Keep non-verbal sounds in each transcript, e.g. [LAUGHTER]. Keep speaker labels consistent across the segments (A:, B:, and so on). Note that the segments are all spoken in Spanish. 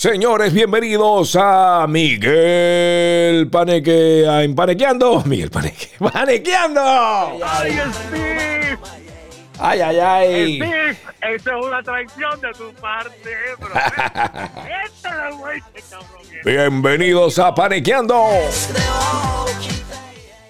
A: Señores, bienvenidos a Miguel Paneque, a Empanequeando. [LAUGHS] Miguel Paneque, Panequeando.
B: ¡Ay, Steve!
A: Ay, ay, ay.
B: Steve, eso es una traición de tu parte, bro. Esto [LAUGHS] es güey, cabrón.
A: Bienvenidos a Panequeando.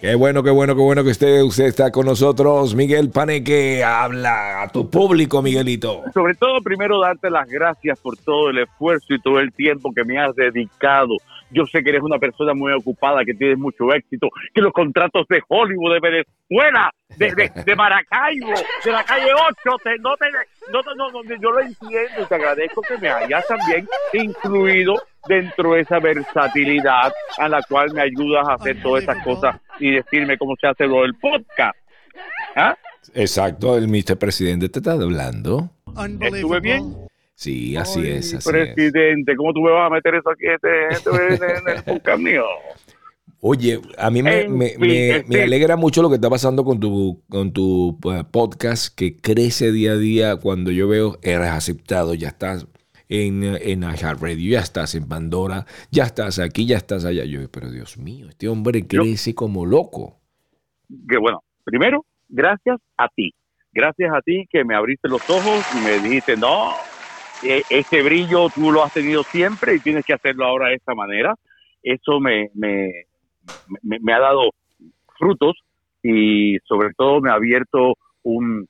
A: Qué bueno, qué bueno, qué bueno que usted, usted está con nosotros. Miguel Paneque, habla a tu público, Miguelito.
B: Sobre todo, primero darte las gracias por todo el esfuerzo y todo el tiempo que me has dedicado. Yo sé que eres una persona muy ocupada, que tienes mucho éxito, que los contratos de Hollywood, de Venezuela, de, de, Maracaibo, de la calle 8, te, no te, no, no, no, yo lo entiendo y te agradezco que me hayas también incluido dentro de esa versatilidad a la cual me ayudas a hacer todas estas cosas y decirme cómo se hace lo del podcast. ¿Ah?
A: Exacto, el Mr. Presidente te está hablando.
B: ¿Estuve bien?
A: Sí, así
B: Ay,
A: es, así es.
B: presidente, ¿cómo tú me vas a meter eso aquí este, este- en el podcast mío?
A: Oye, a mí me, me- me- me alegra mucho lo que está pasando con tu, con tu eh, podcast, que crece día a día cuando yo veo, eres aceptado, ya estás en, en iHeartRadio, ya estás en Pandora, ya estás aquí, ya estás allá. Yo, pero Dios mío, este hombre
B: Yo-
A: crece como loco.
B: que bueno, primero, gracias a ti. Gracias a ti que me abriste los ojos y me dijiste, no, eh, este brillo tú lo has tenido siempre y tienes que hacerlo ahora de esta manera. Eso me, me, me, me ha dado frutos y sobre todo me ha abierto un...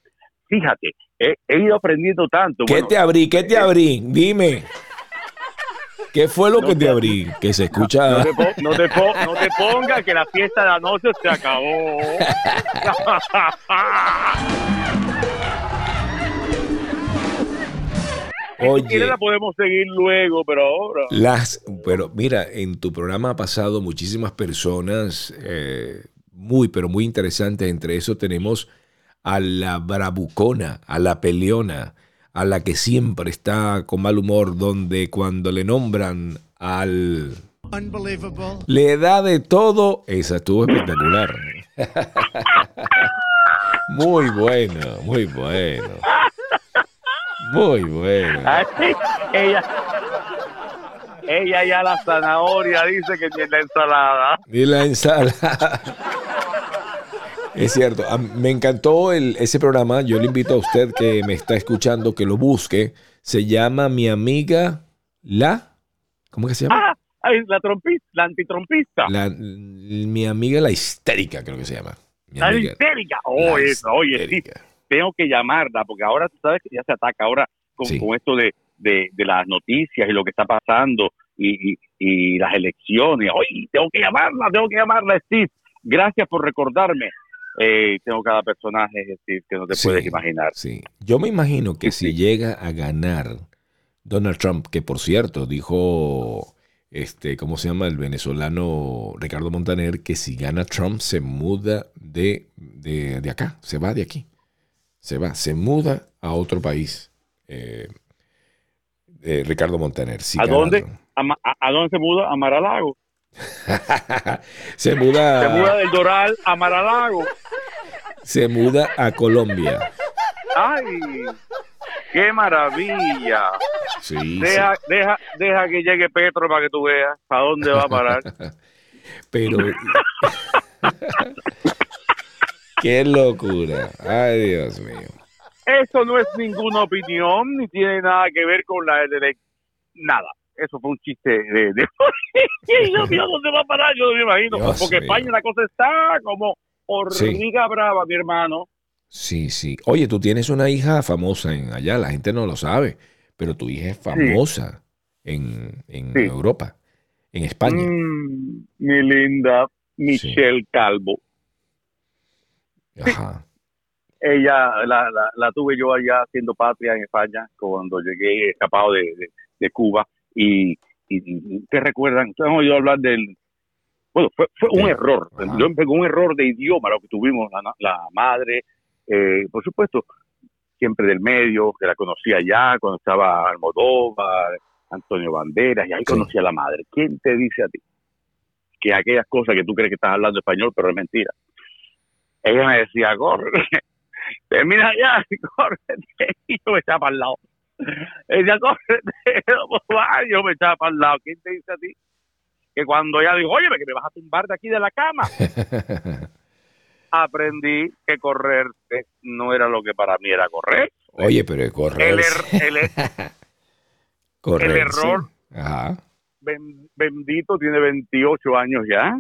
B: Fíjate, he, he ido aprendiendo tanto.
A: ¿Qué
B: Bueno,
A: te abrí? ¿Qué te
B: eh,
A: abrí? Dime. ¿Qué fue lo
B: No
A: que
B: te-
A: te abrí? Que se escucha.
B: No te, po- no, te po- no te pongas que la fiesta de la noche se acabó.
A: Oye.
B: la podemos seguir luego, pero ahora.
A: Las, pero mira, en tu programa ha pasado muchísimas personas eh, muy, pero muy interesantes. Entre eso tenemos a la bravucona, a la peleona, a la que siempre está con mal humor, donde cuando le nombran al...
C: Unbelievable.
A: Le da de todo. Esa estuvo espectacular. [LAUGHS] muy bueno, muy bueno. Muy bueno.
B: Ay, ella, ella ya la zanahoria dice que tiene la ensalada.
A: Y la ensalada. Es cierto, me encantó el, ese programa. Yo le invito a usted que me está escuchando que lo busque. Se llama Mi amiga La. ¿Cómo que se llama?
B: Ah, la trompista, la antitrompista.
A: La, mi amiga La histérica, creo que se llama. Mi
B: La
A: amiga
B: histérica.
A: La
B: Oh, eso, oye, sí, tengo que llamarla, porque ahora tú sabes que ya se ataca ahora con,
A: Sí.
B: con esto de, de, de las noticias y lo que está pasando y, y, y las elecciones. Oye, tengo que llamarla, tengo que llamarla, Steve. Gracias por recordarme. Eh, tengo cada personaje, que no te
A: Sí.
B: puedes imaginar.
A: Sí. Yo me imagino que
B: Sí,
A: si
B: sí.
A: llega a ganar Donald Trump, que por cierto dijo, este, ¿cómo se llama? El venezolano Ricardo Montaner, que si gana Trump se muda de, de, de acá, se va de aquí. Se va, se muda a otro país. eh, eh, Ricardo Montaner. si
B: ¿A
A: gana
B: dónde?
A: Trump.
B: ¿A, Ma- a- a dónde se muda? A Maralago. [LAUGHS]
A: se muda,
B: Se muda del Doral a Maralago.
A: se muda a Colombia.
B: ¡Ay! ¡Qué maravilla!
A: Sí,
B: Deja, deja, deja que llegue Petro para que tú veas a dónde va a parar. [LAUGHS]
A: Pero [LAUGHS] qué locura. Ay, Dios mío.
B: Eso no es ninguna opinión ni tiene nada que ver con la de nada. Eso fue un chiste de, de... [LAUGHS] Dios mío, ¿dónde va a parar? Yo no me imagino.
A: Dios
B: Porque
A: mío.
B: España la cosa está como hormiga brava, mi hermano.
A: Sí, sí. Oye, tú tienes una hija famosa en allá, la gente no lo sabe, pero tu hija es famosa en, en
B: Sí.
A: Europa, en España.
B: Mm, mi linda Michelle Calvo.
A: Ajá.
B: Ella la, la, la tuve yo allá haciendo patria en España cuando llegué escapado de, de, de Cuba y, y, te recuerdan, ustedes han oído hablar del bueno, fue, fue un
A: Sí.
B: error,
A: Ajá.
B: yo empecé un error de idioma lo que tuvimos la, la madre, eh, por supuesto, siempre del medio, que la conocía ya cuando estaba Almodóvar, Antonio Banderas, y ahí
A: Sí.
B: conocí a la madre. ¿Quién te dice a ti que aquellas cosas que tú crees que estás hablando español, pero es mentira? Ella me decía, corre, [LAUGHS] termina ya, corre, y yo me estaba el lado. Ella corre, [LAUGHS] yo me echaba para el lado. ¿Quién te dice a ti? Que cuando ella dijo, oye, que me vas a tumbar de aquí de la cama. [LAUGHS] aprendí que correr no era lo que para mí era correr.
A: Oye, pero correr.
B: El, er, el, er, [LAUGHS] el error. Ajá. bendito, tiene 28 años ya.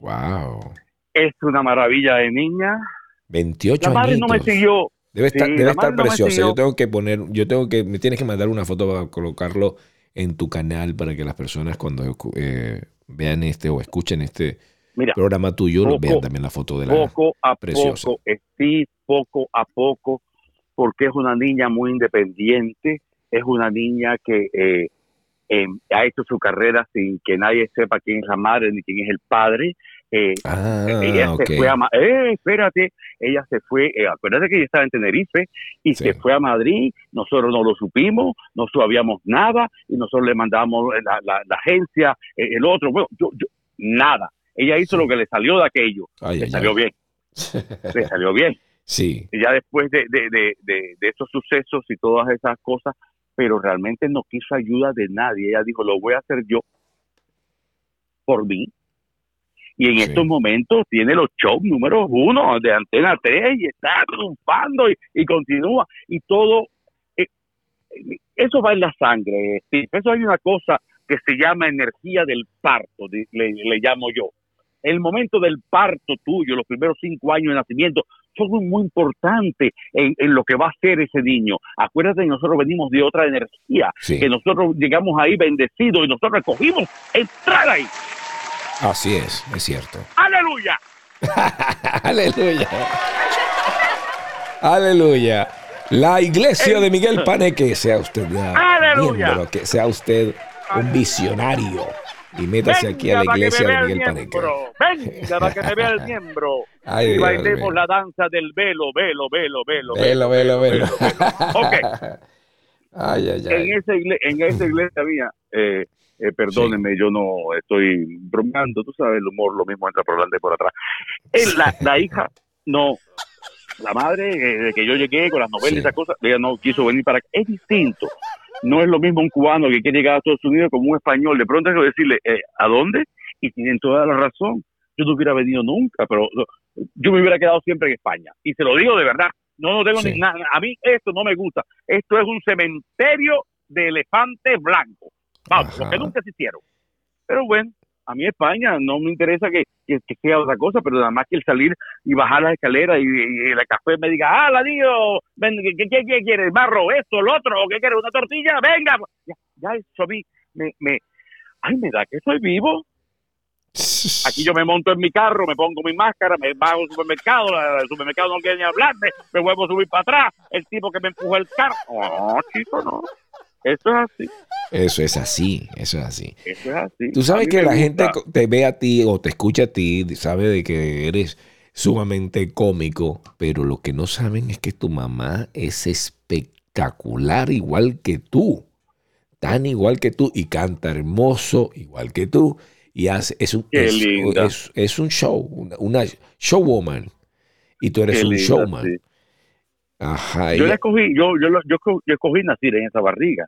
A: Wow.
B: Es una maravilla de niña.
A: 28
B: La madre no me siguió.
A: Debe estar, debe estar preciosa. yo tengo que poner, yo tengo que, me tienes que mandar una foto para colocarlo en tu canal para que las personas cuando eh, vean este o escuchen este programa tuyo vean también la foto de la
B: poco a preciosa. Poco, sí, poco a poco, porque es una niña muy independiente, es una niña que eh, em, ha hecho su carrera sin que nadie sepa quién es la madre ni quién es el padre. Eh,
A: ah,
B: ella se fue a eh, espérate, ella se fue, eh, acuérdate que ella estaba en Tenerife y se fue a Madrid, nosotros no lo supimos, no sabíamos nada y nosotros le mandamos la, la, agencia, eh, el otro, bueno, yo, yo, nada. Ella hizo lo que le salió de aquello, le salió bien, [LAUGHS] le salió bien.
A: Sí.
B: Y ya después de, de, de, de, de esos sucesos y todas esas cosas, pero realmente no quiso ayuda de nadie. Ella dijo, lo voy a hacer yo por mí. Y en estos momentos tiene los shows número uno de Antena 3 y está triunfando y, continúa. Y todo, eh, eso va en la sangre. Eso hay una cosa que se llama energía del parto, le, le llamo yo el momento del parto tuyo, los primeros cinco años de nacimiento, son muy importantes en, lo que va a ser ese niño. Acuérdate que nosotros venimos de otra energía, que nosotros llegamos ahí bendecidos y nosotros recogimos entrar ahí.
A: Así es, es cierto.
B: Aleluya. [LAUGHS]
A: Aleluya. Aleluya. La iglesia de Miguel Paneque, sea usted
B: Aleluya.
A: que sea usted un visionario y métase aquí a la iglesia de Miguel Paneque.
B: Venga, para que me vea el [LAUGHS] miembro. y bailemos la danza del velo, velo, velo, velo.
A: Velo, velo, velo.
B: ok. [LAUGHS] Ay, ay, ay. En, esa iglesia, en esa iglesia mía, eh, eh, perdónenme, yo no estoy bromeando, tú sabes, el humor lo mismo entra por delante y por atrás. La, la hija, no, la madre, eh, de que yo llegué con las novelas y esas cosas, ella no quiso venir para acá. Es distinto. No es lo mismo un cubano que quiere llegar a Estados Unidos como un español. De pronto hay que decirle, eh, ¿a dónde? Y tienen toda la razón. Yo no hubiera venido nunca, pero yo me hubiera quedado siempre en España. Y se lo digo de verdad. No, no tengo ni nada. A mí esto no me gusta. Esto es un cementerio de elefantes blancos. Vamos, lo que nunca existieron. Pero bueno, a mí España no me interesa que, que, sea otra cosa, pero nada más que el salir y bajar las escaleras y, el café me diga, ah, la digo, ¿qué, qué, qué quieres? ¿Barro, esto, lo otro? ¿O qué quieres? ¿Una tortilla? Venga. Ya, ya eso a mí me, me, ay, me da que soy vivo. Aquí yo me monto en mi carro, me pongo mi máscara, me bajo al supermercado, el supermercado no quiere ni hablarme, me vuelvo a subir para atrás, el tipo que me empujó el carro. Oh, chico, no. Eso es así.
A: Eso es así, eso es así.
B: Eso es así.
A: Tú sabes que la gente te ve a ti o te escucha a ti, sabe de que eres sumamente cómico, pero lo que no saben es que tu mamá es espectacular igual que tú, tan igual que tú y canta hermoso igual que tú y hace es un es, un show, una, showwoman y tú eres un showman.
B: Ajá. Yo la escogí, yo, yo, yo, yo escogí nacer en esa barriga.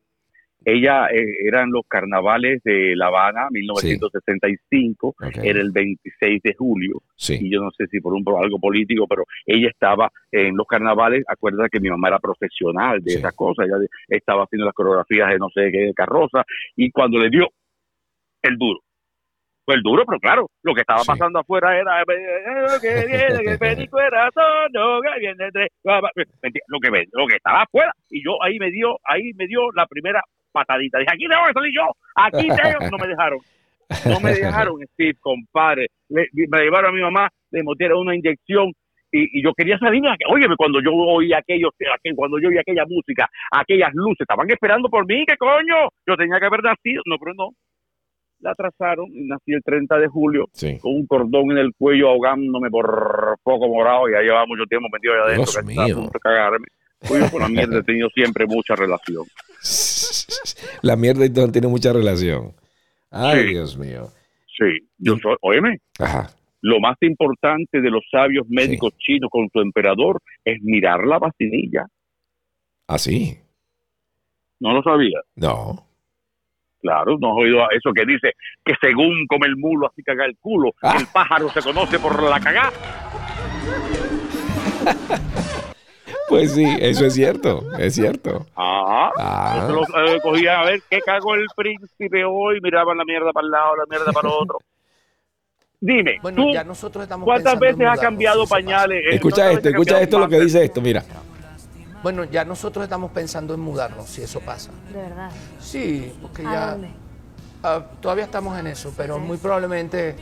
B: Ella eh, eran los carnavales de La Habana, 1965, era el 26 de julio, y yo no sé si por un algo político, pero ella estaba en los carnavales, acuérdate que mi mamá era profesional de esas cosas, ella estaba haciendo las coreografías de no sé qué de carroza, y cuando le dio el duro, el duro, pero claro, lo que estaba pasando afuera era que [LAUGHS] viene, que corazón, no, que viene lo que lo que estaba afuera y yo ahí me dio, ahí me dio la primera patadita. Dije, aquí tengo que salir yo, aquí tengo, no me dejaron. No me dejaron, [LAUGHS] Steve, compadre. me llevaron a mi mamá, le metieron una inyección y, yo quería salir. Oye, cuando yo oí aquello, cuando yo oí aquella música, aquellas luces, estaban esperando por mí, ¿qué coño? Yo tenía que haber nacido. No, pero no la atrasaron y nací el 30 de julio con un cordón en el cuello ahogándome por poco morado y ya llevaba mucho tiempo metido ahí adentro que estaba a punto de cagarme. Pues yo con la mierda he tenido siempre mucha relación. [LAUGHS]
A: La mierda y todo tiene mucha relación. Ay, Dios mío.
B: Sí, yo soy, óyeme,
A: Ajá.
B: lo más importante de los sabios médicos chinos con su emperador es mirar la vacinilla.
A: ¿Ah, sí?
B: No lo sabía.
A: No.
B: Claro, no has oído eso que dice que según come el mulo, así caga el culo.
A: Ah.
B: El pájaro se conoce por la cagá.
A: Pues sí, eso es cierto, es cierto.
B: Ajá.
A: Ah.
B: Los, eh, cogían a ver qué cagó el príncipe hoy, miraban la mierda para el lado, la mierda para el otro. Dime,
C: Bueno,
B: tú,
C: ya nosotros estamos
B: ¿cuántas veces has
C: mudarnos,
B: cambiado pañales?
A: Escucha
B: ¿cuántas
A: esto, escucha esto lo que dice esto, mira.
C: Bueno, ya nosotros estamos pensando en mudarnos, si eso pasa.
D: De verdad.
C: Sí, porque
D: ¿A
C: ya
D: dónde?
C: ah, todavía estamos en eso, pero muy probablemente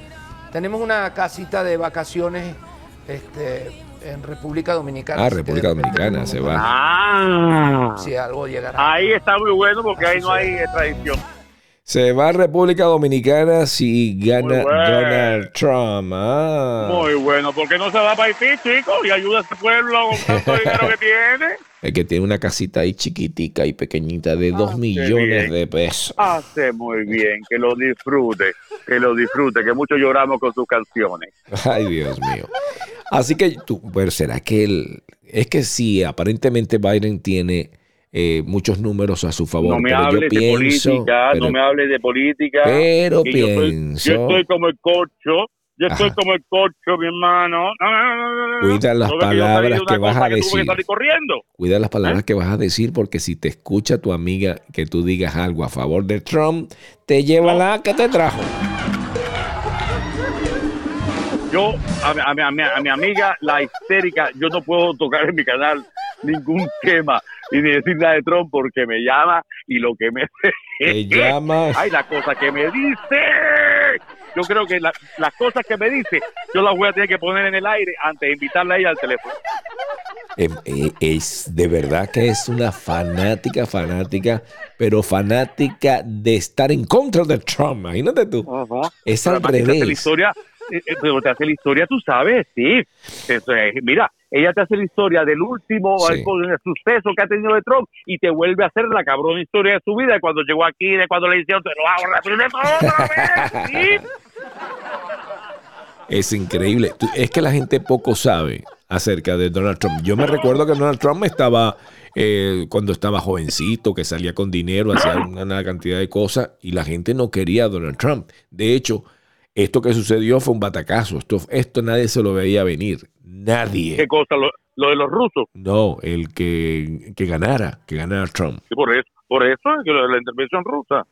C: tenemos una casita de vacaciones este, en República Dominicana.
A: Ah, República Dominicana, se
C: mudar.
B: Ah,
C: Si algo llegará.
B: ahí está muy bueno porque ahí no hay extradición.
A: Se va a República Dominicana si gana
B: bueno.
A: Donald Trump. Ah.
B: Muy bueno, porque no se va para Haití, chicos, y ayuda a ese pueblo con tanto [LAUGHS] dinero que tiene.
A: El que tiene una casita ahí chiquitica y pequeñita de dos
B: Ah, qué
A: millones
B: bien.
A: de pesos.
B: Hace muy bien, que lo disfrute, que lo disfrute, que muchos lloramos con sus canciones.
A: Ay, Dios mío. Así que tú, pero será que él, es que sí, aparentemente Biden tiene eh, muchos números a su favor,
B: No me
A: pero yo
B: hables de política,
A: pero,
B: no me hables de política.
A: pero
B: que yo estoy-
A: pienso,
B: Yo estoy como el cocho, yo estoy
A: Ajá.
B: como el cocho, mi hermano. No, no, no.
A: Cuida las
B: ¿No ves que yo salí
A: palabras que vas
B: cosa
A: a decir.
B: que salir corriendo.
A: cuida las
B: ¿Eh?
A: palabras que vas a decir, porque si te escucha tu amiga que tú digas algo a favor de Trump, te lleva la que te trajo.
B: Yo, a a, a mi amiga, la histérica, yo no puedo tocar en mi canal ningún tema [LAUGHS] y ni decir nada de Trump porque me llama y lo que me...
A: Te llama.
B: Ay, la cosa que me dice. Yo creo que la- las cosas que me dice, yo las voy a tener que poner en el aire antes de invitarla a ella al teléfono.
A: Eh, eh, es de verdad que es una fanática, fanática, pero fanática de estar en contra de Trump. Imagínate tú. Es al
B: que te hace la
A: revés.
B: historia, eh, eh, pero te hace la historia, tú sabes, sí. Mira, ella te hace la historia del último
A: Sí.
B: con el suceso que ha tenido de Trump y te vuelve a hacer la cabrona historia de su vida de cuando llegó aquí, de cuando le hicieron, te lo hago repetir otra vez, ¿sí?
A: Es increíble. Es que la gente poco sabe acerca de Donald Trump. Yo me recuerdo que Donald Trump estaba, eh, cuando estaba jovencito, que salía con dinero, hacía una, una cantidad de cosas y la gente no quería a Donald Trump. De hecho, esto que sucedió fue un batacazo. Esto, esto nadie se lo veía venir. Nadie.
B: ¿Qué cosa? Lo, lo de los rusos.
A: No, el que, que ganara, que ganara Trump.
B: Sí, por eso, por eso es que lo de la intervención rusa.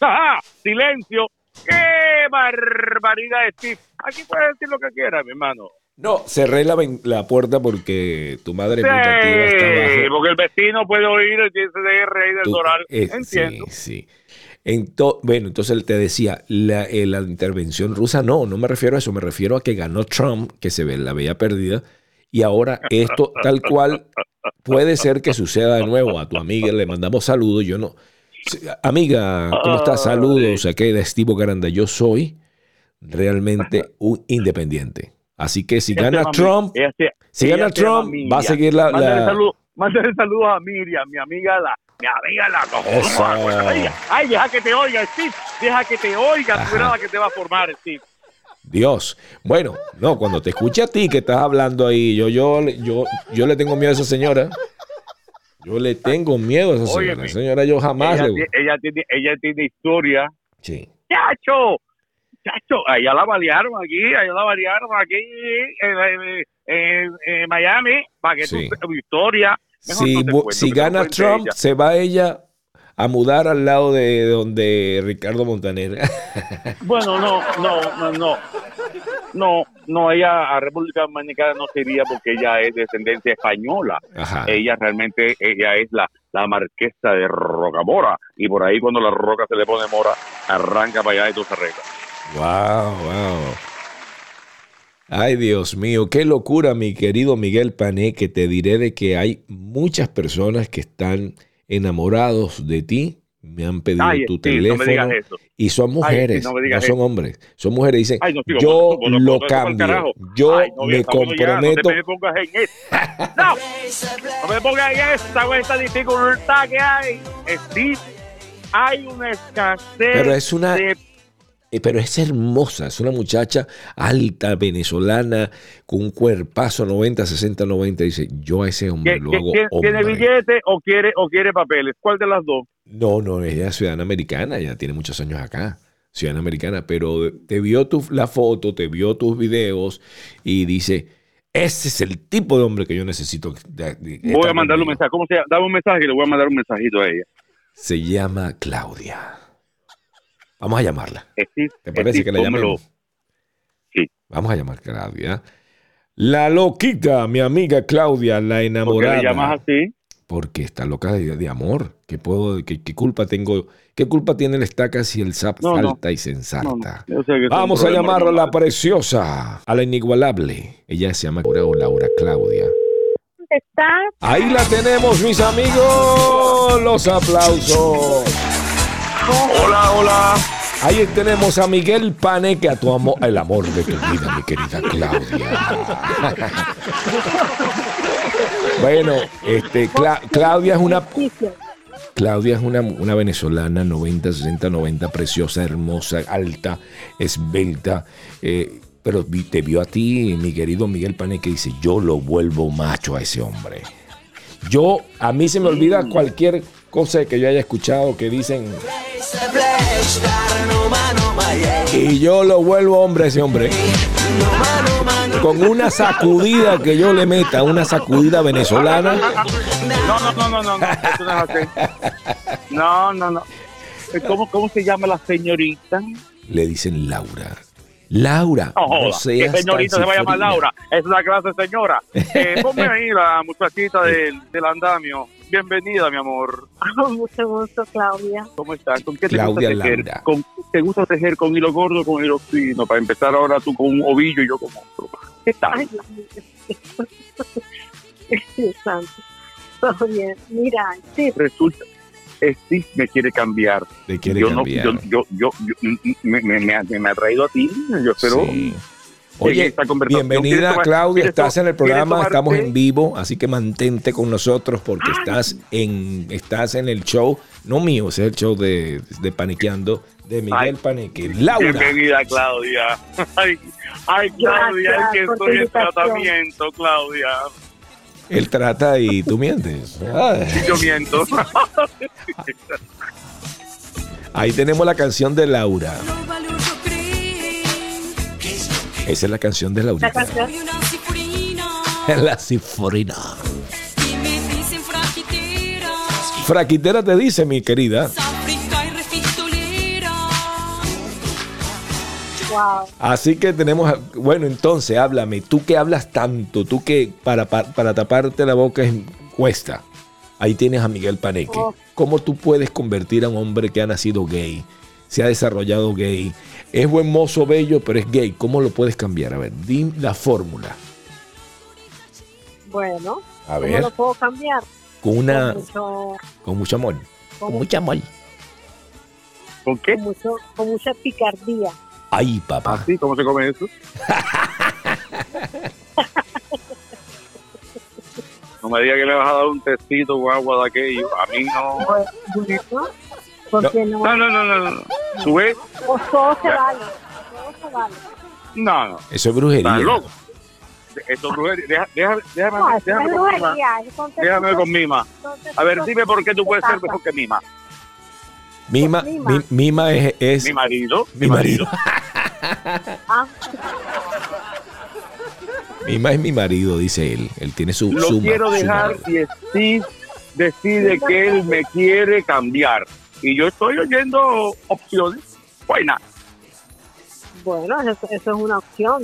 B: ¡Ah! ¡Silencio! ¡Qué barbaridad, Steve! Aquí puedes decir lo que quieras, mi hermano.
A: No, cerré la, la puerta porque tu madre
B: Sí,
A: está abajo.
B: porque el vecino puede oír el TCDR y del
A: Tú-
B: Doral.
A: eh,
B: Entiendo.
A: Sí, sí. Bueno, entonces él te decía, la, eh, la intervención rusa, no, no me refiero a eso, me refiero a que ganó Trump, que se ve, la veía perdida, y ahora esto tal cual puede ser que suceda de nuevo. A tu amiga le mandamos saludos, yo no... Amiga, ¿cómo estás? Saludos, aquí de Steve Garanda. Yo soy realmente un independiente. Así que si gana Trump, si gana Trump, va a seguir la... La-
B: saludos mándale saludos a Miriam, mi amiga la... Mi amiga la...
A: Eso.
B: Ay, ay, deja que te oiga, Steve. Deja que te oiga. Tú la que te va a formar, Steve.
A: Dios. Bueno, no, cuando te escuche a ti que estás hablando ahí, yo, yo, yo, yo le tengo miedo a esa señora. Yo le tengo miedo a esa señora.
B: Óyeme,
A: señora, yo jamás
B: Ella,
A: le.
B: ella tiene, ella tiene historia.
A: Sí.
B: ¡Chacho! ¡Chacho! Allá la balearon aquí, allá la balearon aquí en, en- en- en Miami, para que
A: Sí.
B: tu historia.
A: Si, si gana Trump,
B: ella.
A: se va ella a mudar al lado de donde Ricardo Montaner. [LAUGHS]
B: Bueno, no, no, no, no. No, no, ella a República Dominicana no sería porque ella es de descendencia española.
A: Ajá.
B: Ella realmente, ella es la, la marquesa de Rocamora. Y por ahí cuando la roca se le pone mora, arranca para allá y todo se arregla.
A: Wow, wow. Ay, Dios mío, qué locura, mi querido Miguel Pané, que te diré de que hay muchas personas que están enamorados de ti. Me han pedido
B: Ay,
A: tu
B: no
A: teléfono.
B: digas eso.
A: Y son mujeres,
B: no me
A: no,
B: digas
A: son hombres. Son mujeres. Dicen,
B: Ay, no, tío,
A: yo lo cambio. Yo
B: Ay, no,
A: me
B: ya,
A: comprometo.
B: no te me pongas en. No, no me pongas en esta, esta dificultad que hay. Steve, hay una escasez
A: Pero es una-
B: de
A: pero es hermosa, es una muchacha alta, venezolana, con un cuerpazo 90, 60, 90. Dice, yo a ese hombre
B: ¿Qué-
A: lo hago
B: ¿Tiene, tiene
A: hombre".
B: billete o quiere, o quiere papeles? ¿Cuál de las dos?
A: No, no, ella es ciudadana americana, ya tiene muchos años acá, ciudadana americana, pero te vio tu, la foto, te vio tus videos y dice, ese es el tipo de hombre que yo necesito.
B: Voy a mandarle un
A: conmigo".
B: mensaje. ¿Cómo se llama? Dame un mensaje y le voy a mandar un mensajito a ella.
A: Se llama Claudia. Vamos a llamarla.
B: Steve,
A: ¿Te parece
B: Steve,
A: que la llamemos?
B: Sí.
A: Vamos a llamar a Claudia. La loquita, mi amiga Claudia, la
B: ¿Por qué
A: enamorada.
B: le llamas así?
A: Porque está loca de, de amor. ¿Qué, puedo, qué, qué culpa tengo? ¿Qué culpa tiene el estaca si el sap
B: No, no.
A: salta y se ensarta?
B: No,
A: Vamos a llamarla a la preciosa, a la inigualable. Ella se llama Laura o Laura Claudia.
D: ¿Dónde estás?
A: Ahí la tenemos, mis amigos. Los aplausos.
B: Hola, hola.
A: Ahí tenemos a Miguel Paneque, a tu amor, el amor de tu vida, mi querida Claudia. bueno, este, Cla- Claudia es una. Claudia es una, una venezolana, 90, 60, 90, preciosa, hermosa, alta, esbelta. eh, pero te vio a ti, mi querido Miguel Paneque, dice, yo lo vuelvo macho a ese hombre. Yo, a mí se me olvida cualquier cosa que yo haya escuchado que dicen... Y yo lo vuelvo hombre ese hombre. Con una sacudida que yo le meta, una sacudida venezolana.
B: No, no, no, no, no, no, eso no es así. No, no, no. ¿Cómo, ¿Cómo se llama la señorita?
A: Le dicen Laura. Laura,
B: No,
A: no seas
B: ¿Qué señorita se va a llamar. Laura? Es una clase señora. [LAUGHS] Eh, ponme ahí la muchachita del, del andamio. Bienvenida, mi amor.
D: Ah, mucho gusto, Claudia.
B: ¿Cómo estás? ¿Con qué te
A: Claudia
B: gusta tejer?
A: Laura.
B: ¿Con, ¿Te gusta tejer con hilo gordo o con hilo fino? Para empezar ahora tú con un ovillo y yo con otro. ¿Qué tal?
D: Ay, Dios mío. [LAUGHS] Todo bien. Mira, sí,
B: Resulta, Steve me quiere cambiar.
A: Te quiere
B: yo
A: cambiar.
B: no, yo, yo, yo, yo- me, me, me ha, me ha traído a ti. Yo espero.
A: Sí. Oye,
B: esta conversación.
A: bienvenida
B: ¿Quieres tomar-
A: Claudia, estás en el programa, estamos en vivo, así que mantente con nosotros porque
B: Ah.
A: estás en estás en el show, no mío, es el show de, de Paniqueando de Miguel
B: Ay.
A: Paneque. Laura,
B: Bienvenida, Claudia. [LAUGHS] Ay, ay Claudia,
D: Gracias
B: es que estoy en tratamiento, Claudia.
A: Él trata y tú mientes. Ay.
B: Yo miento.
A: Ahí tenemos la canción de Laura. Esa es la canción de
D: la
A: Laura.
D: canción.
A: La cifrina. Fraquitera te dice, mi querida.
D: Wow.
A: Así que tenemos, a- bueno, entonces háblame, tú que hablas tanto, tú que para, para, para taparte la boca es, cuesta. Ahí tienes a Miguel Paneque.
D: Oh.
A: ¿Cómo tú puedes convertir a un hombre que ha nacido gay, se ha desarrollado gay, es buen mozo, bello, pero es gay? ¿Cómo lo puedes cambiar? A ver, di la fórmula.
D: Bueno,
A: A
D: ¿cómo
A: ver,
D: lo puedo cambiar?
A: con una,
D: Con mucho,
A: con mucho amor. Con
D: con,
A: mucho amor.
B: ¿Con qué?
D: con mucho, con mucha picardía.
A: Ay, papá.
B: ¿Así? ¿Cómo se come eso? [LAUGHS] No me digas que le vas a dar un tecito o agua de aquello. A mí no.
D: Bueno, ¿por qué no?
B: No, no, no, no. no. ¿Tú ves?
D: O todo se vale. Todo se vale.
B: No, no.
A: Eso es brujería.
B: Estás loco. Esto es brujería. Deja- deja- déjame,
D: No, eso
B: déjame
D: es
B: con Mima.
D: brujería, eso son
B: Déjame con Mima. A ver, dime por qué tú
D: de
B: puedes ser mejor que Mima.
A: Mima,
D: Mima.
A: mi- Mima es, es
B: Mi marido.
A: mi marido.
D: Ah,
A: Mima es mi marido, dice él. Él tiene su.
B: Lo quiero dejar y Steve decide que él me quiere cambiar. Y yo estoy oyendo opciones. Buena.
D: bueno, eso, eso es una opción.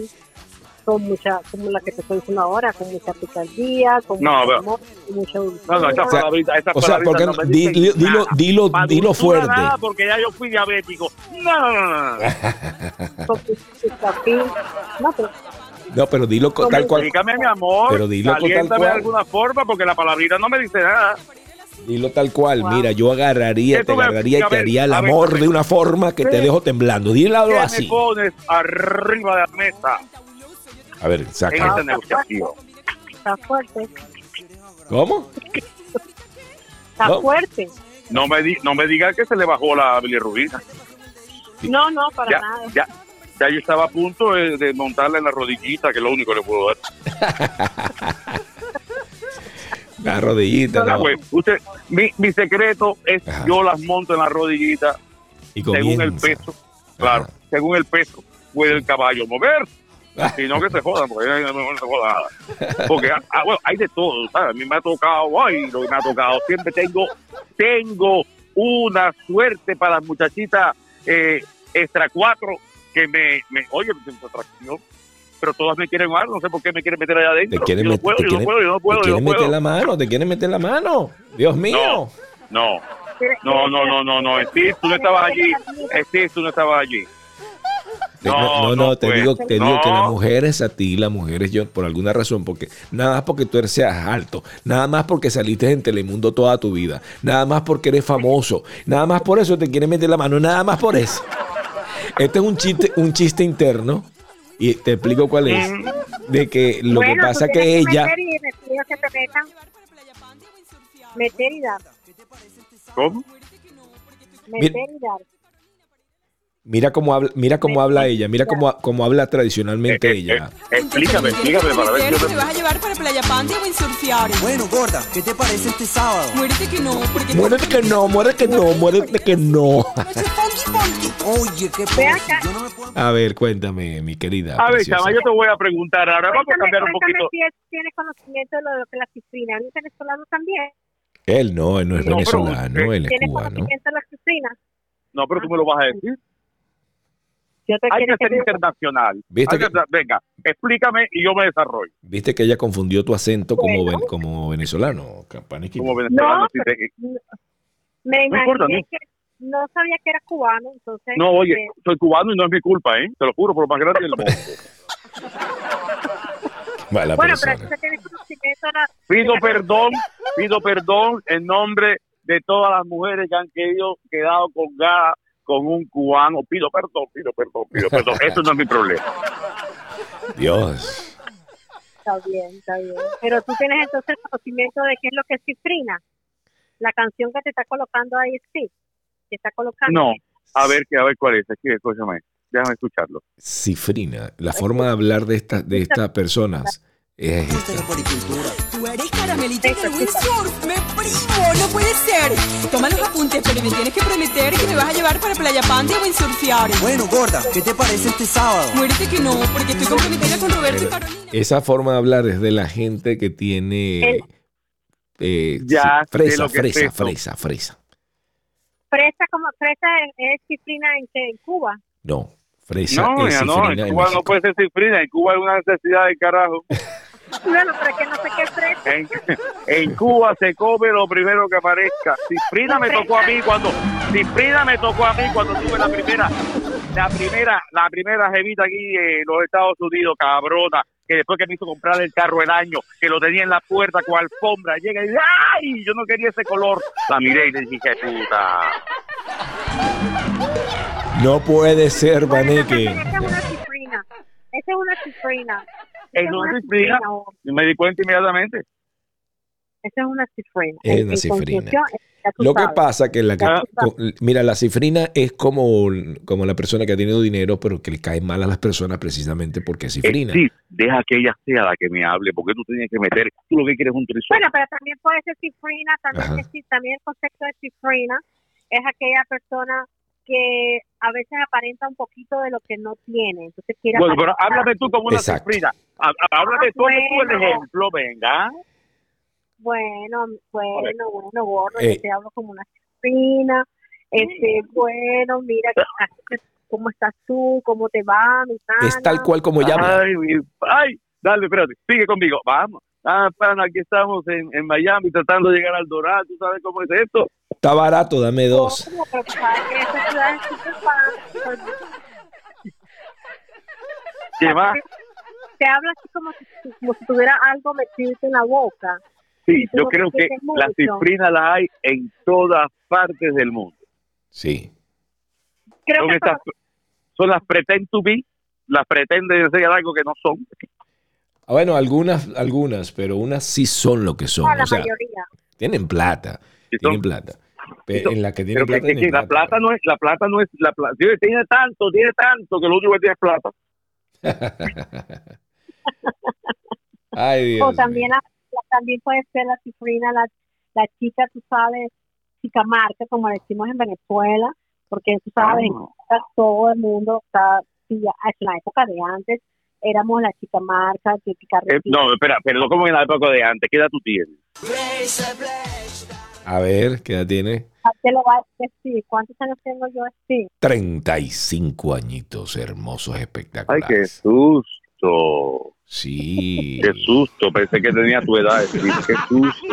D: Con mucha, como la que te estoy diciendo ahora, con mucha picardía, con
B: No,
D: mucho
B: pero-
D: amor, con mucha
B: No, no,
D: dulzura.
B: esas
A: O sea,
B: palabritas, esas
A: O sea, ¿por qué
B: palabritas
A: no?
B: no me
A: Di- dilo,
B: nada.
A: dilo, dilo
B: dulzura
A: fuerte.
B: nada, porque ya yo fui diabético. No, no, no, no. no.
D: Con. No, pero
A: No, pero dilo co- tal cual.
B: Explícame, mi amor.
A: Pero dilo con tal cual.
B: de alguna forma, porque la palabrita no me dice nada.
A: Dilo tal cual.
D: Wow.
A: Mira, yo agarraría,
B: ¿Qué
A: te agarraría y te haría el amor
B: ver.
A: de una forma que te
B: ¿Qué?
A: dejo temblando. Dilo
B: ¿Qué
A: así.
B: me pones arriba de la mesa
A: A ver,
B: en
A: saca.
B: esta negociación?
D: está fuerte.
A: ¿Cómo?
D: Está
A: No.
D: fuerte.
B: No me, di- no me digas que se le bajó la bilirrubina.
D: No, no, para
B: Ya,
D: nada.
B: ya, ya yo estaba a punto de, de montarla en la rodillita, que es lo único que le puedo dar. [LAUGHS]
A: La rodillita, ¿no?
B: pues, usted, mi, mi secreto es
A: Ajá.
B: yo las monto en la rodillita
A: Y
B: según el peso. Claro,
A: Ajá.
B: según el peso puede el caballo mover. Si no, que se jodan, porque no no se joda nada. Porque, ah, ah, bueno, hay de todo, ¿sabes? A mí me ha tocado, ay, lo que me ha tocado. Siempre tengo, tengo una suerte para las muchachitas eh, extra cuatro que me, me oye, me siento atracción. Pero todas me quieren más, no sé por qué me quieren meter allá adentro.
A: Te quieren
B: yo no puedo,
A: te
B: yo no
A: quieren-
B: puedo, yo no
A: Te
B: puedo, yo
A: quieren
B: no
A: meter la mano, te quieren meter la mano. Dios mío.
B: No,
D: ¿Quieres-
B: no, no,
D: que-
B: no, no, no. Steve, tú no estabas allí. Steve, tú no estabas allí. No,
A: no, te
B: pues.
A: digo, te digo que las mujeres a ti, las mujeres yo, por alguna razón, porque nada más porque tú eres, seas alto, nada más porque saliste en Telemundo toda tu vida, nada más porque eres famoso, nada más por eso te quieren meter la mano, nada más por eso. Este es un chiste, un chiste interno y te explico cuál es. De que lo que pasa que
D: tienes
A: ella,
D: meter y que te metan. Meter y dar.
B: ¿Cómo?
D: Meter y dar.
A: Mira cómo habla, mira cómo habla ella, mira cómo, cómo habla tradicionalmente
B: Eh, eh,
A: ella.
B: eh, explícame, explícame para ver
E: ¿Te vas a llevar para Playa Pandia o surfear?
F: Bueno, gorda, ¿qué te parece este sábado?
E: Muérete que no, porque
A: Muérete que no, muérete que no, muérete que no.
F: Oye, qué no.
A: A ver, cuéntame, mi querida.
B: A ver, chama, yo te voy a preguntar ahora. Vamos a cambiar un poquito.
D: si él tiene conocimiento de lo de la cifrina. ¿Es venezolano también?
A: Él no, él no es
B: No, pero,
A: venezolano, él es
D: ¿Tiene
A: cubano.
D: conocimiento de la cifrina?
B: No, pero tú me lo vas a decir.
D: Yo te
B: Hay que ser
D: que-
B: internacional.
A: ¿Viste
B: que-
A: que-
B: Venga, explícame y yo me desarrollo.
A: Viste que ella confundió tu acento como,
D: Bueno.
A: como venezolano, Campaniqui.
B: Como venezolano.
D: No,
B: si te-
D: Me
B: No importa, ¿no?
D: que no sabía que era cubano, entonces...
B: No, oye,
D: eh,
B: soy cubano y no es mi culpa, ¿eh? Te lo juro, por lo más grande del mundo. [LAUGHS]
A: Mala
D: bueno, pero
A: persona.
D: tiene conocimiento la...
B: Pido perdón, pido perdón en nombre de todas las mujeres que han querido quedado colgadas con un cubano. Pido perdón, pido perdón, pido perdón. Eso no es mi problema.
A: Dios.
D: Está bien, está bien. Pero tú tienes entonces conocimiento de qué es lo que es cifrina. La canción que te está colocando ahí, sí. Que está colocando.
B: No, a ver, que a ver cuál es. Aquí, escúchame. Déjame escucharlo.
A: Cifrina, la forma de hablar de estas de estas personas es
F: Esto
A: esta.
F: es poricultura.
E: Tú eres caramelita del windsurf, me primo, no puede ser. Toma los apuntes, pero me tienes que prometer que me vas a llevar para Playa Pandia o surfear.
F: Bueno, gorda, ¿qué te parece este sábado?
E: Muérete que no, porque estoy comprometida con Roberto y Carolina.
A: Esa forma de hablar es de la gente que tiene
D: El-
A: eh,
B: Ya
A: sí, fresa, fresa, fresa, fresa.
D: Fresa, como fresa es, cifrina en, qué? en Cuba.
A: No, fresa
B: No,
A: es
B: ya no, en
A: en
B: Cuba no puede ser cifrina. En Cuba hay una necesidad de carajo. [LAUGHS]
D: Bueno, pero es que no sé qué fresa.
B: En, en Cuba se come lo primero que aparezca. Cifrina me tocó a mí cuando Cifrina me tocó a mí cuando tuve la primera la primera la primera jevita aquí en los Estados Unidos, cabrona, que después que me hizo comprar el carro el año, que lo tenía en la puerta con alfombra, llega y dice, ¡ay! Yo no quería ese color. La miré y le dije, puta.
A: No puede ser, Vaneque.
D: esa es una cifrina. Esa es una cifrina.
B: Es una cifrina. me di cuenta inmediatamente.
D: Esa es una cifrina.
A: Es una cifrina. Lo que pasa que la que,
B: Ah.
A: mira, la cifrina es como, como la persona que ha tenido dinero, pero que le cae mal a las personas precisamente porque es cifrina.
B: Eh, sí, deja que ella sea la que me hable, porque tú tienes que meter, tú lo que quieres es un trisol.
D: Bueno, pero también puede ser cifrina, también,
A: Ajá.
D: que sí, también el concepto de cifrina es aquella persona que a veces aparenta un poquito de lo que no tiene. Entonces quiere
B: Bueno, pero
D: aparentar.
B: háblame tú como una
A: Exacto.
B: cifrina. Há- Háblame tú, hazme tú el
D: Bueno.
B: ejemplo, venga.
D: Bueno, bueno, bueno, gordo,
A: Eh.
D: yo te hablo como una cifrina. Este, bueno, mira, ¿cómo estás tú? ¿Cómo te va, mi?
A: Es tal cual como ella habla.
B: Ay, dale, espérate, sigue conmigo, vamos. Ah, pana, aquí estamos en, en Miami tratando de llegar al Dorado, ¿tú sabes cómo es esto?
A: Está barato, dame dos.
B: ¿Qué más?
D: Te habla así como si, como si tuviera algo metido en la boca.
B: Sí, yo creo que la cifrina la hay en todas partes del mundo.
A: Sí.
D: Creo
B: Son,
D: que
B: estas, son las pretend to be, las pretenden enseñar algo que no son.
A: Ah, Bueno, algunas, algunas, pero unas sí son lo que son.
D: no, la
A: O sea,
D: mayoría.
A: tienen plata.
B: Sí,
A: Tienen plata. Pe- En la que tiene
B: Pero
A: plata.
B: que- que la plata no es, la plata no es, la plata, tiene, tanto, tiene tanto, que lo único que tiene es plata. [LAUGHS]
A: Ay, Dios.
D: O también, la- también puede ser la cifrina, la, la chica, tú sabes, chica marca, como decimos en Venezuela, porque tú sabes,
B: Ah.
D: todo el mundo está, en la época de antes, éramos la chica marca, típica
B: Eh, no, espera, pero no como en la época de antes. ¿Qué edad tú tienes?
A: A ver, ¿qué edad tiene?
D: Te ¿cuántos años tengo yo así?
A: 35 añitos hermosos,
B: Ay,
A: espectaculares.
B: qué susto.
A: Sí.
B: Qué susto. Pensé que tenía tu edad. [LAUGHS] sí, Qué susto.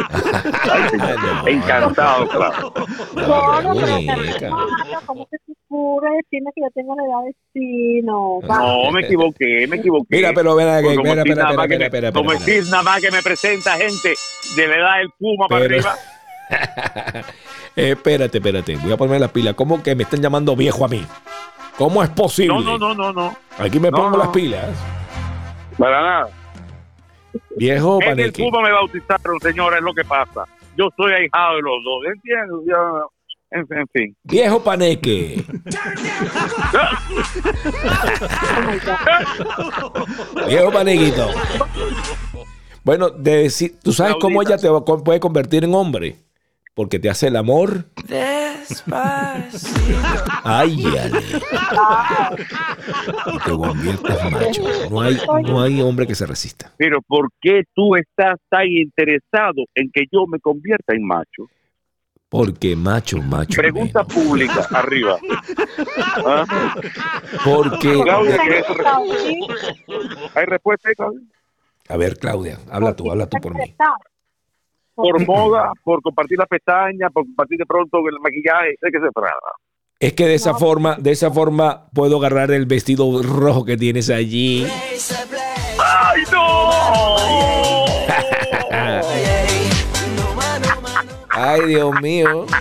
B: Ay. [LAUGHS]
A: No.
B: Encantado, claro.
D: No, no. Marca, ¿cómo que se ocurre decirme que yo tengo la edad de sí? No.
B: No, me equivoqué, me equivoqué.
A: Mira, pero ven aquí, espera, espera,
B: nada más
A: espera,
B: Como decir nada más que me presenta gente de la edad del Puma para arriba. [LAUGHS]
A: Eh, espérate, espérate. Voy a ponerme las pilas. ¿Cómo que me están llamando viejo a mí? ¿Cómo es posible?
B: No, no, no, no, no.
A: Aquí me
B: No,
A: pongo
B: no.
A: las pilas.
B: Para nada.
A: Viejo
B: En el. Puma me bautizaron, señora, es lo que pasa. Yo soy ahijado de los dos, ¿entiendes? En, en fin.
A: Viejo paneque. Viejo panequito. Bueno, de decir, ¿tú sabes cómo ella te puede convertir en hombre? Porque te hace el amor. Ay, ale. Y te conviertes en macho. No hay, no hay hombre que se resista.
B: Pero ¿por qué tú estás tan interesado en que yo me convierta en macho?
A: Porque macho, macho.
B: Pregunta
A: menos.
B: pública, arriba. ¿Ah?
A: Porque.
B: Claudia, ¿qué es? ¿Hay respuesta ahí, Claudia?
A: A ver, Claudia, habla tú, habla tú por mí.
B: Por moda, por compartir la pestaña, por compartir de pronto el maquillaje, ¿de qué se trata?
A: Es que de esa forma, de esa forma puedo agarrar el vestido rojo que tienes allí.
B: ¡Ay, no!
A: Ay, Dios mío. [LAUGHS]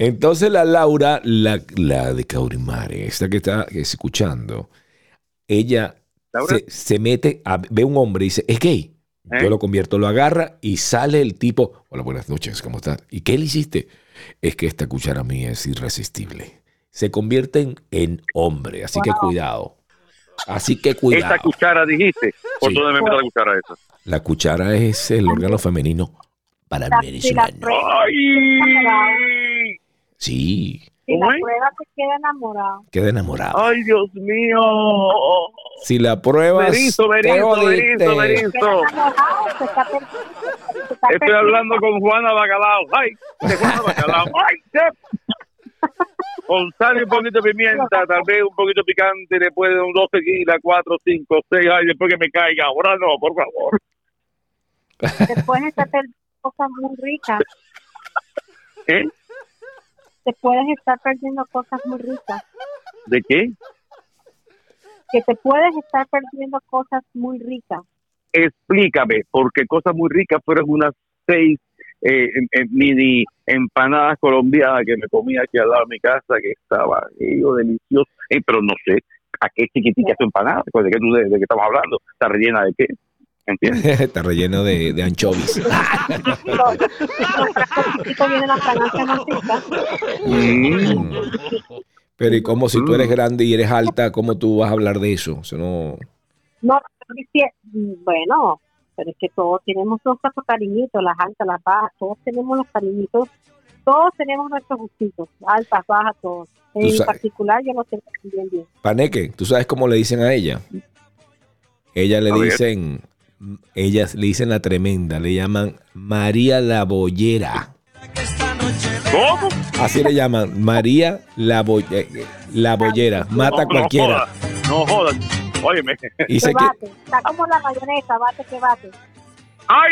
A: Entonces la Laura, la, la de Caurimare, esta que está escuchando, ella se, se mete, a, ve un hombre y dice, es gay.
B: ¿Eh?
A: Yo lo convierto, lo agarra y sale el tipo, hola, buenas noches, ¿cómo estás? ¿Y qué le hiciste? Es que esta cuchara mía es irresistible. Se convierten en hombre, así que cuidado. Así que cuidado.
B: Esta cuchara dijiste. ¿Por
A: Sí.
B: dónde me meto la cuchara esa?
A: La cuchara es el órgano femenino para el venezolano.
B: ¡Ay!
A: Sí,
D: si la prueba te queda enamorado.
A: queda enamorado.
B: ¡Ay, Dios mío!
A: Si la pruebas,
B: Berizo, Berizo. Berizo, Berizo. Estoy hablando con Juana Bacalao. ¡Ay! De Juana Bacalao. ¡Ay! sí! Con sal y un poquito de pimienta, tal vez un poquito picante, después de un 12 tequila, 4, 5, 6, ay, después que me caiga. Ahora no, por favor.
D: Después perdiendo cosas muy ricas.
B: ¿Eh?
D: Te puedes estar perdiendo cosas muy ricas.
B: ¿De qué?
D: Que te puedes estar perdiendo cosas muy ricas.
B: Explícame, porque cosas muy ricas fueron unas seis eh, mini empanadas colombianas que me comí aquí al lado de mi casa, que estaba ello delicioso. Eh, pero no sé, ¿a qué chiquitica tu empanada? ¿De qué, tú, de, de qué estamos hablando? ¿Está rellena de qué? ¿Entiendes? [LAUGHS]
A: Está relleno de, de anchovis. [LAUGHS]
B: Mm.
A: Pero y como si tú eres grande y eres alta, ¿cómo tú vas a hablar de eso? Eso no...
D: No, estoy dici- bueno, pero es que todos tenemos nuestros cariñitos, las altas, las bajas, todos tenemos los cariñitos, todos tenemos nuestros gustitos, altas, bajas, todos. En particular, yo lo tengo bien, bien.
A: Paneque, ¿tú sabes cómo le dicen a ella? Ella le
B: A ver.
A: Ellas le dicen la tremenda, le llaman María la Bollera.
B: ¿Cómo?
A: Así le llaman, María la, Bo- eh, la Bollera. Mata a
B: No,
A: cualquiera.
B: No jodas, no jodas. Óyeme.
A: Y se
D: Que
A: que,
D: bate, está como la mayonesa, bate que bate.
B: ¡Ay!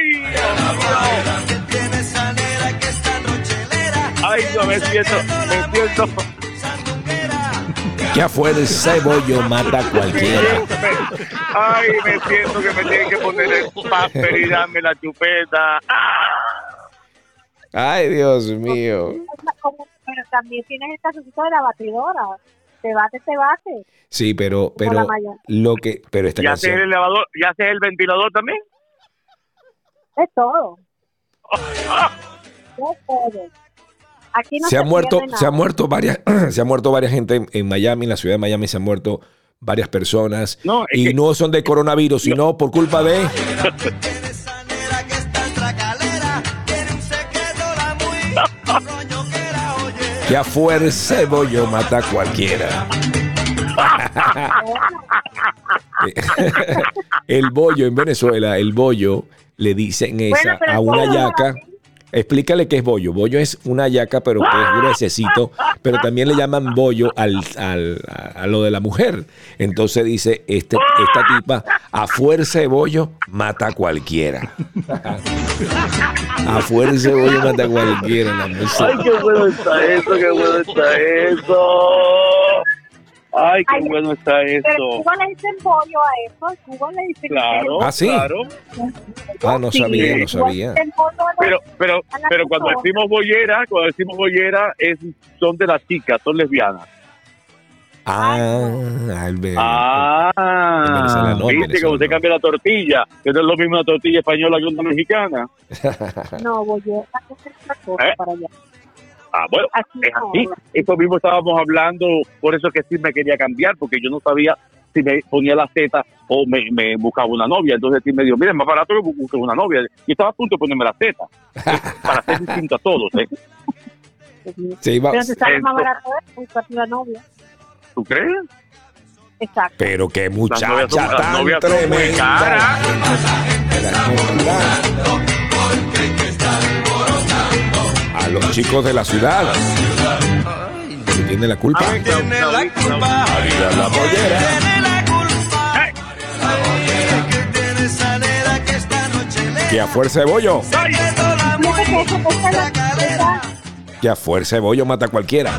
B: Ay, no me siento, me siento.
A: Que afuera el cebollo mata a cualquiera.
B: Ay, me siento que me tienen que poner el papel y darme la chupeta.
A: Ay, Dios mío.
D: Pero también tienes el casoncito de la batidora. te bate, te bate.
A: Sí, pero, pero lo que, pero esta
B: ¿Ya haces el elevador? ¿Ya haces el ventilador también?
D: Es todo. [LAUGHS] Es todo. Aquí no
A: se ha muerto, se ha muerto varias, [CLEARS THROAT] se ha muerto varias gente en, en Miami, en la ciudad de Miami se han muerto varias personas
B: No,
A: y
B: que-
A: no son de coronavirus, sino por culpa de [LAUGHS] que a fuerza de bollo mata a cualquiera. [LAUGHS] [LAUGHS] el bollo en Venezuela, el bollo le dicen esa a una
D: no
A: yaca. Explícale qué es bollo. Bollo es una yaca, pero que es gruesecito. Pero también le llaman bollo al, al- a, lo de la mujer. Entonces dice, este, esta tipa, a fuerza de bollo, mata a cualquiera. a fuerza de bollo mata a cualquiera. la.
B: Ay, qué bueno está eso, qué bueno está eso. Ay, qué
D: Ay,
B: bueno está
D: Pero en
B: eso.
D: Cuba le dicen pollo a eso. En Cuba le dicen
B: Claro,
A: Ah, ¿sí?
B: claro.
A: Ah, no
D: Sí,
A: sabía, no sabía.
B: Pero, pero, pero cuando decimos bollera, cuando decimos bollera, es, son de las chicas, son lesbianas.
A: Ah, el bebé. En
B: Ah,
A: no,
B: viste que usted
A: no.
B: cambia la tortilla, que no es lo mismo una tortilla española que una mexicana. [LAUGHS]
D: No, bollera es otra cosa
B: ¿Eh?
D: para allá.
B: Ah, bueno, es así. Eso mismo estábamos hablando, por eso que sí me quería cambiar, porque yo no sabía si me ponía la Z o me, me buscaba una novia. Entonces sí me dijo, mira, es más barato que busque una novia. Y estaba a punto de ponerme la Z, [LAUGHS] para ser distinto a todos. ¿eh?
A: Se iba-
D: Pero te sale más barato ¿eh? buscarte una novia.
B: ¿Tú crees?
D: Exacto.
A: Pero qué
B: novias
A: muchacha
B: son- las
A: tan
B: novias son muy
A: tremenda.
B: caras.
A: A los chicos de la ciudad. Que tienen la culpa.
B: Tiene la culpa.
A: Arriba la pollera. Que a fuerza de bollo.
D: Que
A: a fuerza de bollo mata a cualquiera.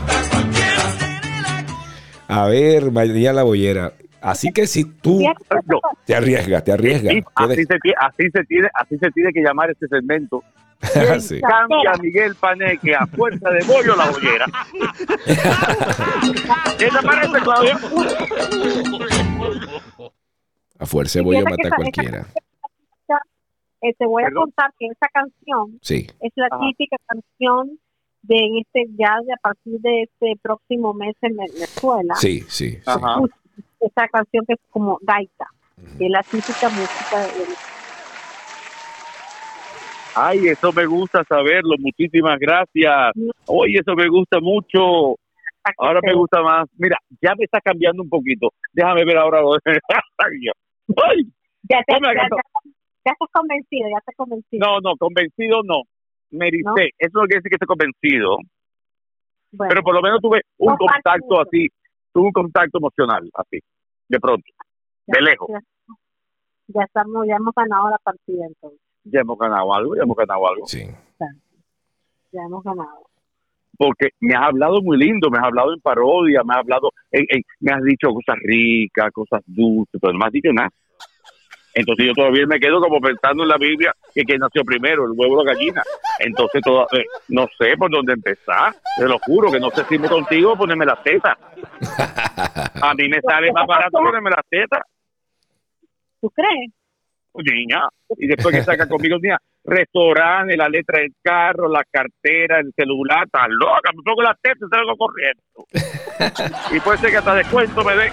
A: A ver, María la bollera. Así que si tú te arriesgas, te arriesgas.
B: Sí, así, se, ti- así, se tiene, así se tiene que llamar este segmento. [LAUGHS]
A: Sí.
B: Cambia Miguel Paneque a fuerza de bollo la bollera. [LAUGHS] ¿Qué te parece, Claudia?
A: A fuerza de bollo mata a cualquiera.
D: eh, te voy a
B: Perdón.
D: contar que esa canción
A: Sí.
D: es la
B: Ajá.
D: típica canción de este ya de a partir de este próximo mes en Venezuela.
A: Sí, sí, sí.
B: Ajá.
D: Esa canción que es como gaita, que es la típica música de
B: Ay, eso me gusta saberlo. Muchísimas gracias. Oye, eso me gusta mucho. Ahora me gusta más. Mira, ya me está cambiando un poquito. Déjame ver ahora lo de... [LAUGHS] Ay,
D: Ya, te, ya,
B: acá.
D: ya- ya estás convencido, ya estás convencido.
B: no, no, convencido no. Me ericé.
D: ¿No?
B: Eso no quiere decir que estoy convencido.
D: Bueno,
B: Pero por lo menos tuve un
D: No
B: contacto así. Tuve un contacto emocional, así. De pronto.
D: ya-
B: de lejos.
D: Ya, ya estamos, ya hemos ganado la partida entonces.
B: Ya hemos ganado algo, ya hemos ganado algo.
A: Sí.
D: Ya hemos ganado.
B: porque me has hablado muy lindo, me has hablado en parodia, me has hablado, en- en- me has dicho cosas ricas, cosas dulces, pero no me has dicho nada. Entonces yo todavía me quedo como pensando en la Biblia que quién nació primero, el huevo o la gallina. Entonces toda- eh, no sé por dónde empezar, te lo juro que no sé si me contigo ponerme la teta. [LAUGHS] A mí me sale más barato ponerme la teta,
D: ¿Tú crees?
B: niña. Y después que saca conmigo, niña, restaurante, la letra del carro, la cartera, el celular, está loca, me pongo la teta y salgo corriendo. [LAUGHS] y puede ser que hasta descuento me den.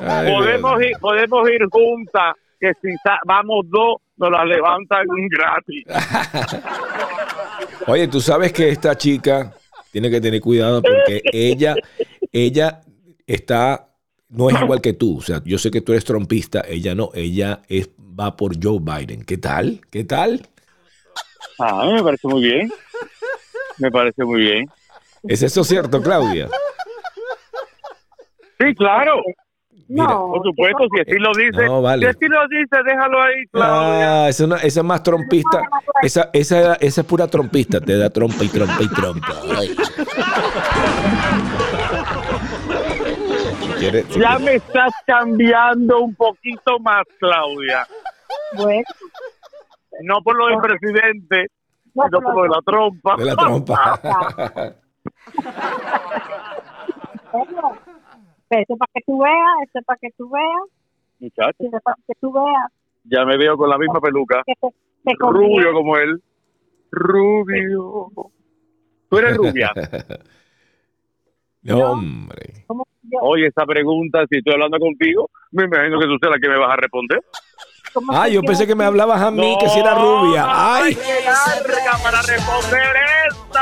A: Ay,
B: Podemos ir, podemos ir juntas, que si vamos dos, nos la levantan gratis.
A: Oye, tú sabes que esta chica tiene que tener cuidado porque ella, ella está, no es igual que tú. O sea, yo sé que tú eres trompista, ella no, ella es, va por Joe Biden. ¿Qué tal? ¿Qué tal?
B: Ah, me parece muy bien. Me parece muy bien.
A: ¿Es eso cierto, Claudia?
B: Sí, claro.
A: Mira,
D: no,
B: Por supuesto, si así lo dice,
A: No, vale.
B: si así lo dice, déjalo ahí, Claudia.
A: Ah, esa, es una- esa es más trompista. Esa, esa, esa es pura trompista. Te da trompa y trompa y trompa. Ay. Si quieres- si
B: Ya
A: quieres-
B: me estás cambiando un poquito más, Claudia.
D: Bueno,
B: No por lo del presidente,
D: no,
B: sino por lo de la trompa.
A: De la trompa. [LAUGHS]
D: Bueno, pero Eso es para que tú veas, eso es para que tú veas,
B: Muchacho,
D: para que tú veas
B: ya me veo con la misma peluca.
D: que te, te
B: Rubio como él. Rubio. Tú eres rubia. [LAUGHS]
A: No, hombre.
B: Oye, esa pregunta, si estoy hablando contigo, me imagino que tú seas la que me vas a responder.
D: Como
A: Ah, yo pensé que me hablabas a mí, que si era rubia. Ay,
B: larga para responder esto.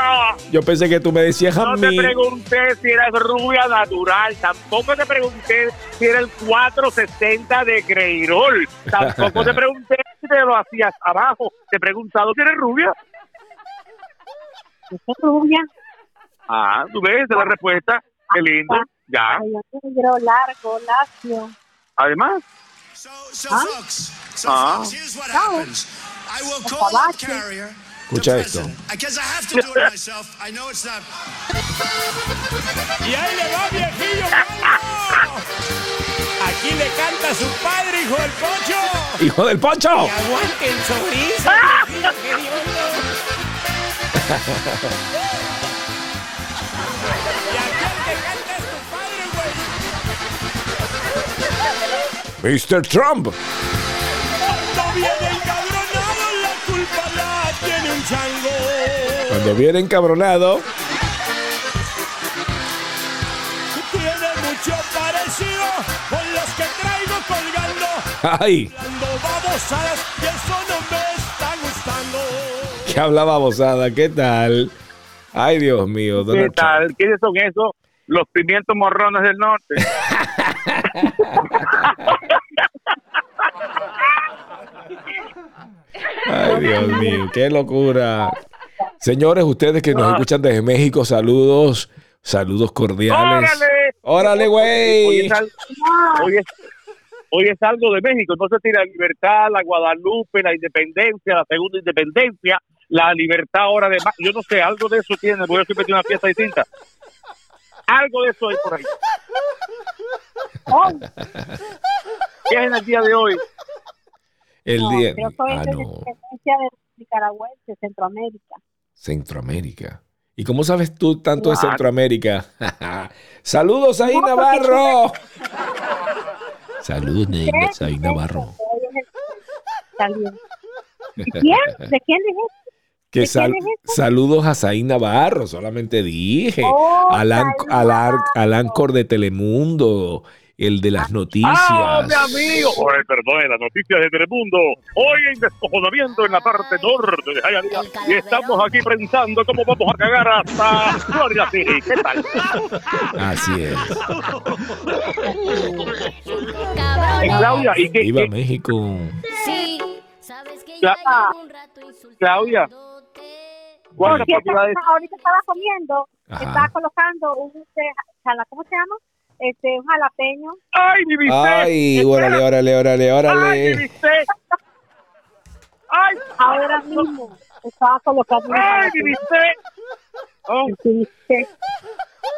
A: yo pensé que tú me decías a
B: No te pregunté si eras rubia natural, tampoco te pregunté si era el 460 de Creirol, tampoco te [LAUGHS] pregunté si te lo hacías abajo, te he preguntado si eres rubia.
D: soy rubia,
B: Ah, tú ves, esa es la respuesta, qué lindo, ya.
D: ay, yo negro, largo, lacio.
B: Además,
G: So, so
D: Huh?
G: folks, so
B: Ah.
G: folks, here's what happens. I will
D: Por
G: call
D: favor.
G: up carrier.
A: Escucha esto.
G: Because I have to do it myself. I know it's not.
H: Y ahí le va, viejillo. Aquí le canta su padre, hijo del pocho.
A: ¡Hijo del!
H: Y el
A: Mr. Trump.
H: Cuando viene encabronado, la culpa la tiene un chango.
A: Cuando viene encabronado.
H: Tiene mucho parecido con los que traigo colgando.
A: ¡Ay!
H: Babosadas y eso no me está gustando.
A: Que habla babosada, ¿qué tal? Ay, Dios mío,
B: ¿qué
A: Donald Trump.
B: tal? ¿Quiénes son esos? Los pimientos morrones del norte. [LAUGHS]
A: Ay, Dios mío, qué locura. Señores, ustedes que nos escuchan desde México, saludos, saludos cordiales.
B: ¡Órale!
A: ¡Órale,
B: Hoy
A: güey!
B: es, hoy, es, hoy es algo de México. Entonces tiene la libertad, la Guadalupe, la independencia, la segunda independencia, la libertad ahora de... Yo no sé, algo de eso tiene, porque yo siempre tiene una fiesta distinta. Algo de eso hay por ahí. ¿Qué es en el día de hoy?
A: El
D: no,
A: día.
D: creo que
A: Ah,
D: es
A: no.
D: de Nicaragüense, Centroamérica.
A: Centroamérica. ¿Y cómo sabes tú tanto de. Centroamérica? [LAUGHS] Saludos ahí,
D: porque-
A: Navarro. [LAUGHS] Saludos,
D: ¿Qué?
A: ahí, Navarro.
D: ¿De quién? ¿De quién es?
A: Que
D: ¿De
A: sal- saludos a Zain Navarro, solamente dije.
D: Oh,
A: al, an-
D: Zain
A: al ar-
D: Navarro.
A: al Ancor de Telemundo, el de las noticias.
B: ¡Ah, mi amigo! Oye, perdón, las noticias de Telemundo. Hoy en descojonamiento en la parte norte de Hialeah. Y estamos aquí pensando cómo vamos a cagar hasta Florida City. ¿Qué tal?
A: Así es.
B: Eh, Claudia, ¿y qué,
A: Viva
B: qué-
A: México.
I: Sí, sabes que
B: Cla-
I: ya llevo un rato
B: Claudia.
D: estaba- ahorita estaba comiendo,
A: Ajá.
D: estaba colocando un, jala- ¿cómo se llama? Este, un jalapeño.
B: ¡Ay, mi bistec!
A: Ay, órale, órale, órale,
B: ¡Ay, mi
A: órale.
B: bistec! ¡Ay,
D: Ahora mismo estaba colocando un
B: ¡Ay, mi bistec! Oh,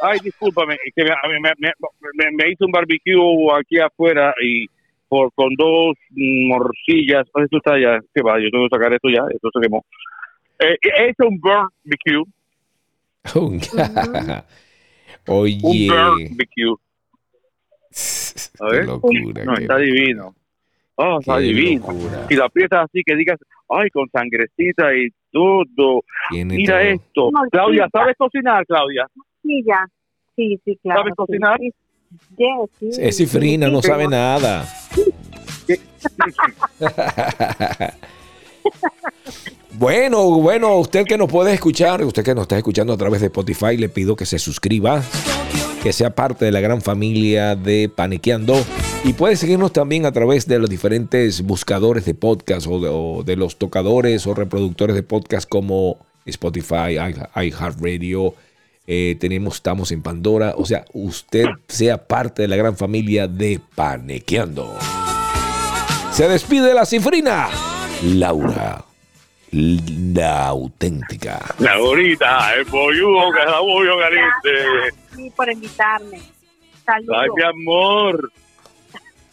B: ay, discúlpame, que me, me, me, me- me hice un barbecue aquí afuera y por, con dos morcillas. Esto está ya, ¿qué va? Yo tengo que sacar esto ya, esto se quemó. Eh, he hecho un barbecue, [LAUGHS] un [LAUGHS]
A: Oye,
B: barbecue. A
A: qué
B: ver.
A: locura.
B: No,
A: qué-
B: está divino. Oh, está divino.
A: locura.
B: Y la pieza así que digas, ay, con sangrecita y todo.
A: Tiene
B: Mira
A: todo.
B: esto. Claudia, ¿sabes cocinar, Claudia?
D: Sí, ya. Sí, sí, claro.
B: ¿Sabes
D: sí,
B: cocinar?
D: Sí, sí, sí,
A: Es cifrina,
D: sí,
A: no
D: sí.
A: sabe nada. [LAUGHS] Bueno, bueno, usted que nos puede escuchar, usted que nos está escuchando a través de Spotify, le pido que se suscriba, que sea parte de la gran familia de Paniqueando y puede seguirnos también a través de los diferentes buscadores de podcast o de, los tocadores o reproductores de podcast como Spotify, iHeartRadio. eh, tenemos, estamos en Pandora. O sea, usted sea parte de la gran familia de Panequeando. Se despide la cifrina. Laura, la auténtica.
B: La bonita, el polludo, que es la bollo caliente.
D: Por invitarme. Saludos.
B: Ay, mi amor.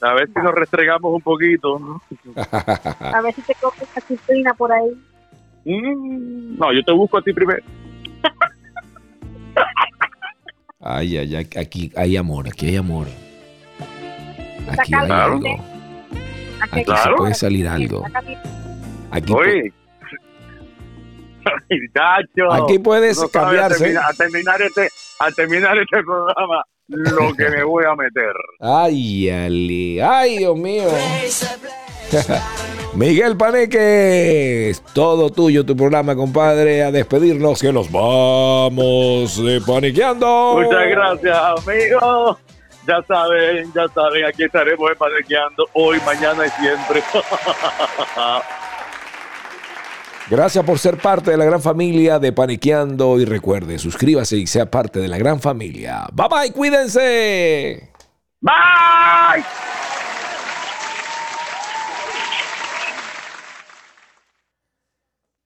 B: A ver si nos restregamos un poquito. ¿no?
D: A ver si te coges una cifrina por ahí.
B: Mm, No, yo te busco a ti primero.
A: Ay, ay, ay, aquí hay amor, aquí hay amor. Aquí hay algo. Aquí se puede salir algo. Aquí,
B: Oye. [LAUGHS] Muchacho,
A: Aquí puedes
B: no
A: cambiarse.
B: terminar- a terminar este, a terminar este programa, lo [LAUGHS] que me voy a meter.
A: Ay, Ali. Ay, Dios mío. [LAUGHS] Miguel Paneque, es todo tuyo tu programa, compadre. A despedirnos que nos vamos de paniqueando.
B: Muchas gracias, amigos. Ya saben, ya saben, aquí estaremos emparequeando hoy, mañana y siempre.
A: Gracias por ser parte de la gran familia de Paniqueando y recuerde, suscríbase y sea parte de la gran familia. Bye bye, cuídense.
B: Bye.